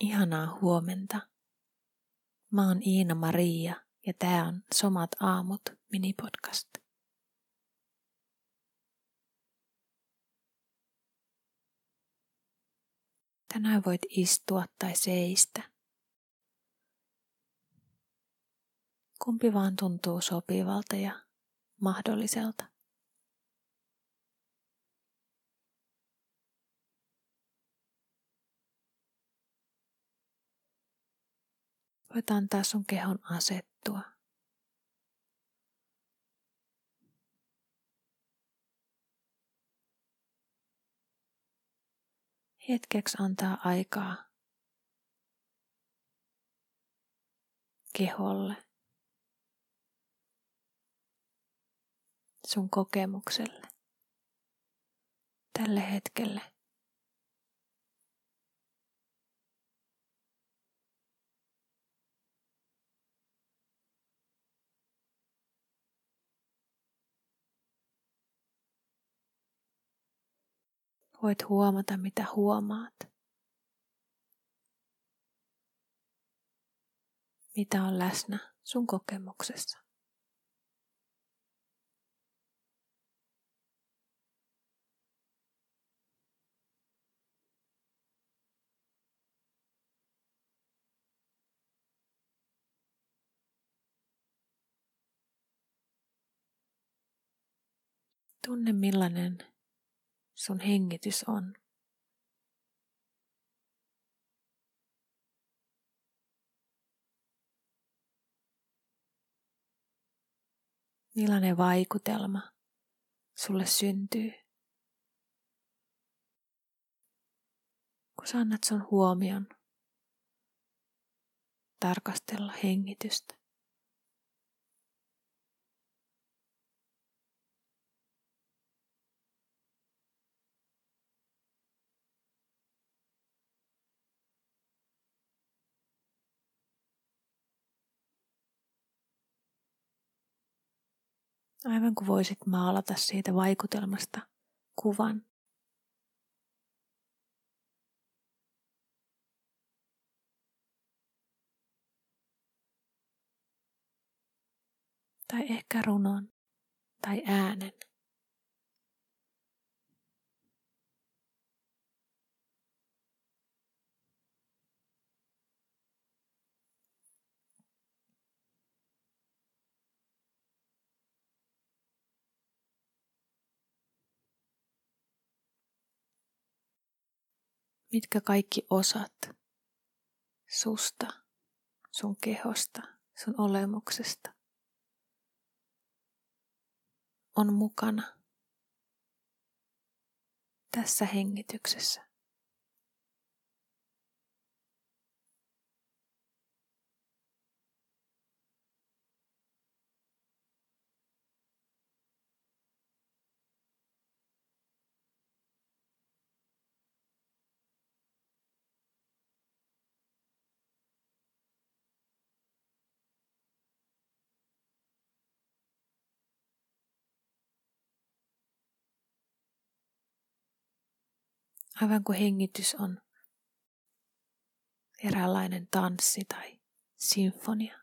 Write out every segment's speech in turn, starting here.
Ihanaa huomenta. Mä oon Iina Maria ja tää on Somat aamut minipodcast. Tänään voit istua tai seistä. Kumpi vaan tuntuu sopivalta ja mahdolliselta. Voit antaa sun kehon asettua. Hetkeksi antaa aikaa keholle, sun kokemukselle, tälle hetkelle. Voit huomata, mitä huomaat. Mitä on läsnä sun kokemuksessa. Tunne millainen sun hengitys on. Millainen vaikutelma sulle syntyy, kun sä annat sun huomion tarkastella hengitystä. Aivan kuin voisit maalata siitä vaikutelmasta kuvan. Tai ehkä runon tai äänen. Mitkä kaikki osat susta, sun kehosta, sun olemuksesta on mukana tässä hengityksessä. Aivan kuin hengitys on eräänlainen tanssi tai sinfonia.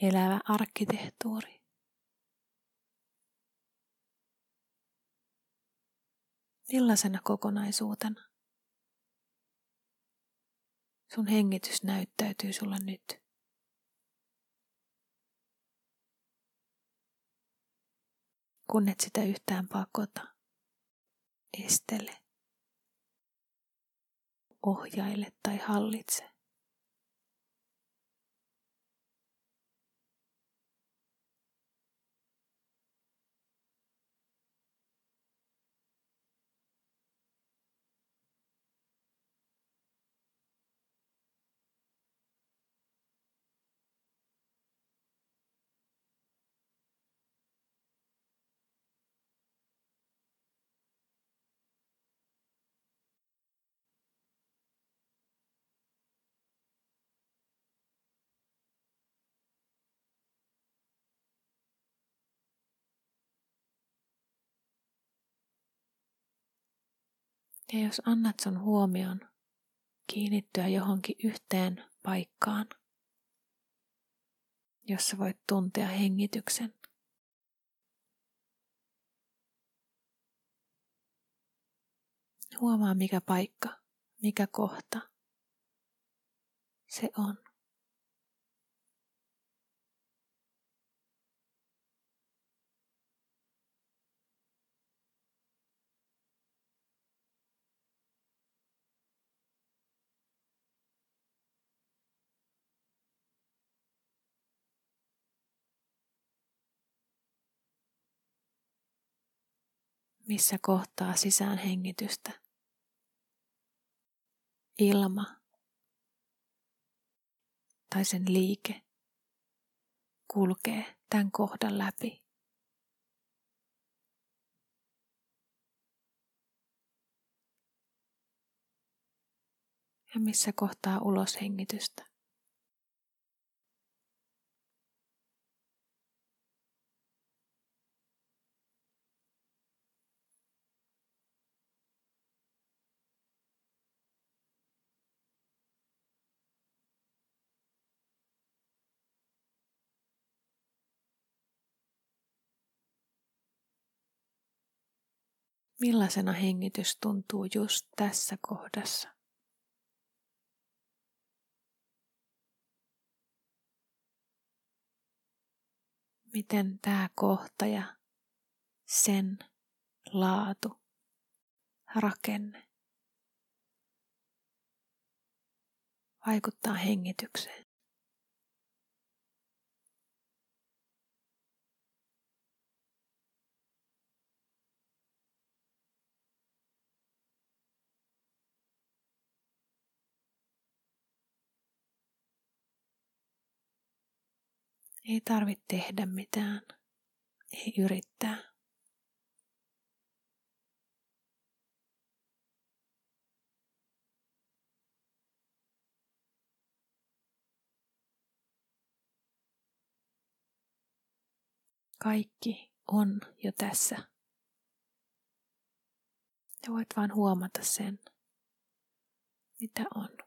Elävä arkkitehtuuri. Millaisena kokonaisuutena sun hengitys näyttäytyy sulla nyt? Kun et sitä yhtään pakota, estele, ohjaile tai hallitse. Ja jos annat sun huomion kiinnittyä johonkin yhteen paikkaan, jossa voit tuntea hengityksen. Huomaa mikä paikka, mikä kohta se on. Missä kohtaa sisään hengitystä. Ilma tai sen liike kulkee tämän kohdan läpi. Ja missä kohtaa uloshengitystä. Millaisena hengitys tuntuu just tässä kohdassa? Miten tämä kohta ja sen laatu, rakenne vaikuttaa hengitykseen? Ei tarvitse tehdä mitään, ei yrittää. Kaikki on jo tässä. Ja voit vain huomata sen, mitä on.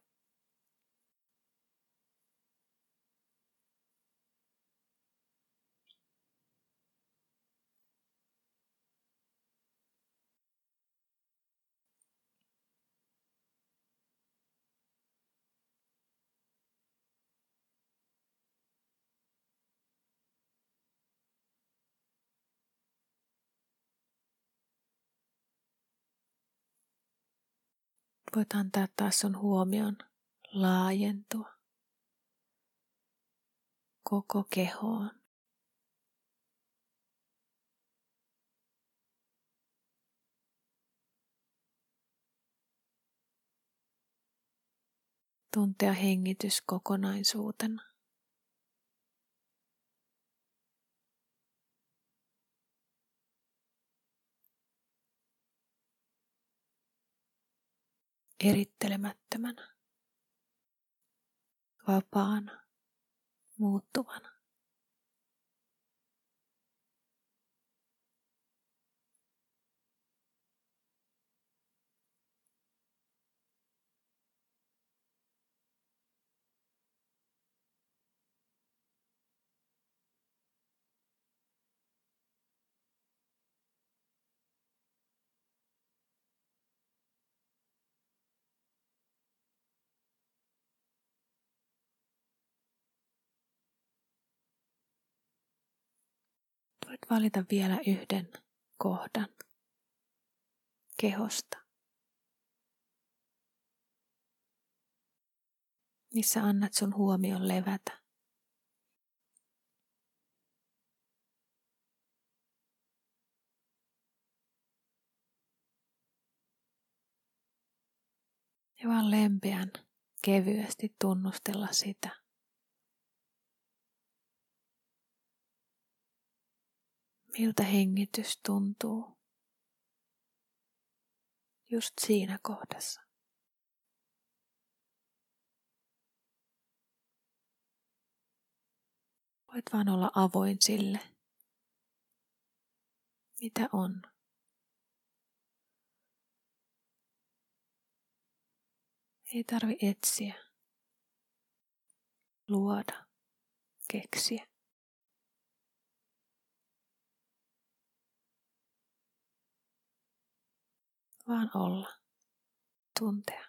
Voit antaa taas sun huomion laajentua koko kehoon. Tuntea hengitys kokonaisuutena. Erittelemättömänä, vapaana, muuttuvana. Voit valita vielä yhden kohdan kehosta, missä annat sun huomion levätä. Ja vaan lempeän kevyesti tunnustella sitä, miltä hengitys tuntuu just siinä kohdassa. Voit vaan olla avoin sille, mitä on. Ei tarvi etsiä, luoda, keksiä. Vaan olla, tuntea.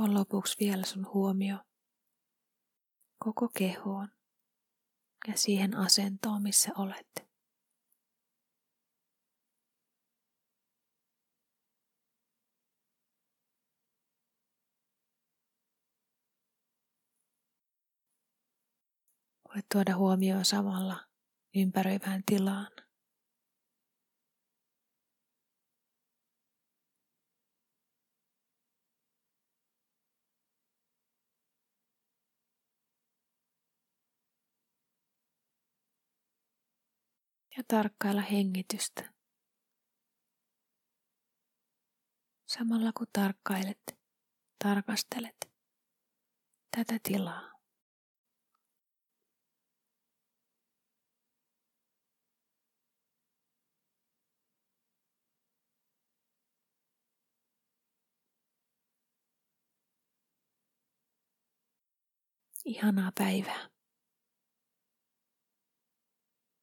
Tuon lopuksi vielä sun huomio koko kehoon ja siihen asentoon, missä olet. Voit tuoda huomioon samalla ympäröivään tilaan. Ja tarkkailla hengitystä. Samalla kun tarkkailet, tarkastelet tätä tilaa. Ihanaa päivää.